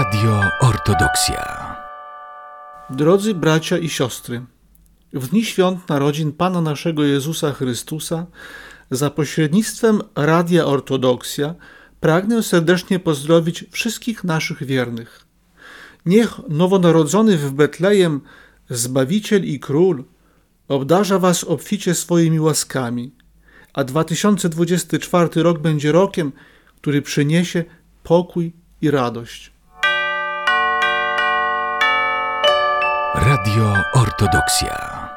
Radio Ortodoksja. Drodzy bracia i siostry, w dni świąt narodzin Pana naszego Jezusa Chrystusa, za pośrednictwem Radia Ortodoksja, pragnę serdecznie pozdrowić wszystkich naszych wiernych. Niech nowonarodzony w Betlejem Zbawiciel i Król obdarza Was obficie swoimi łaskami, a 2024 rok będzie rokiem, który przyniesie pokój i radość. Radio Ortodoksja.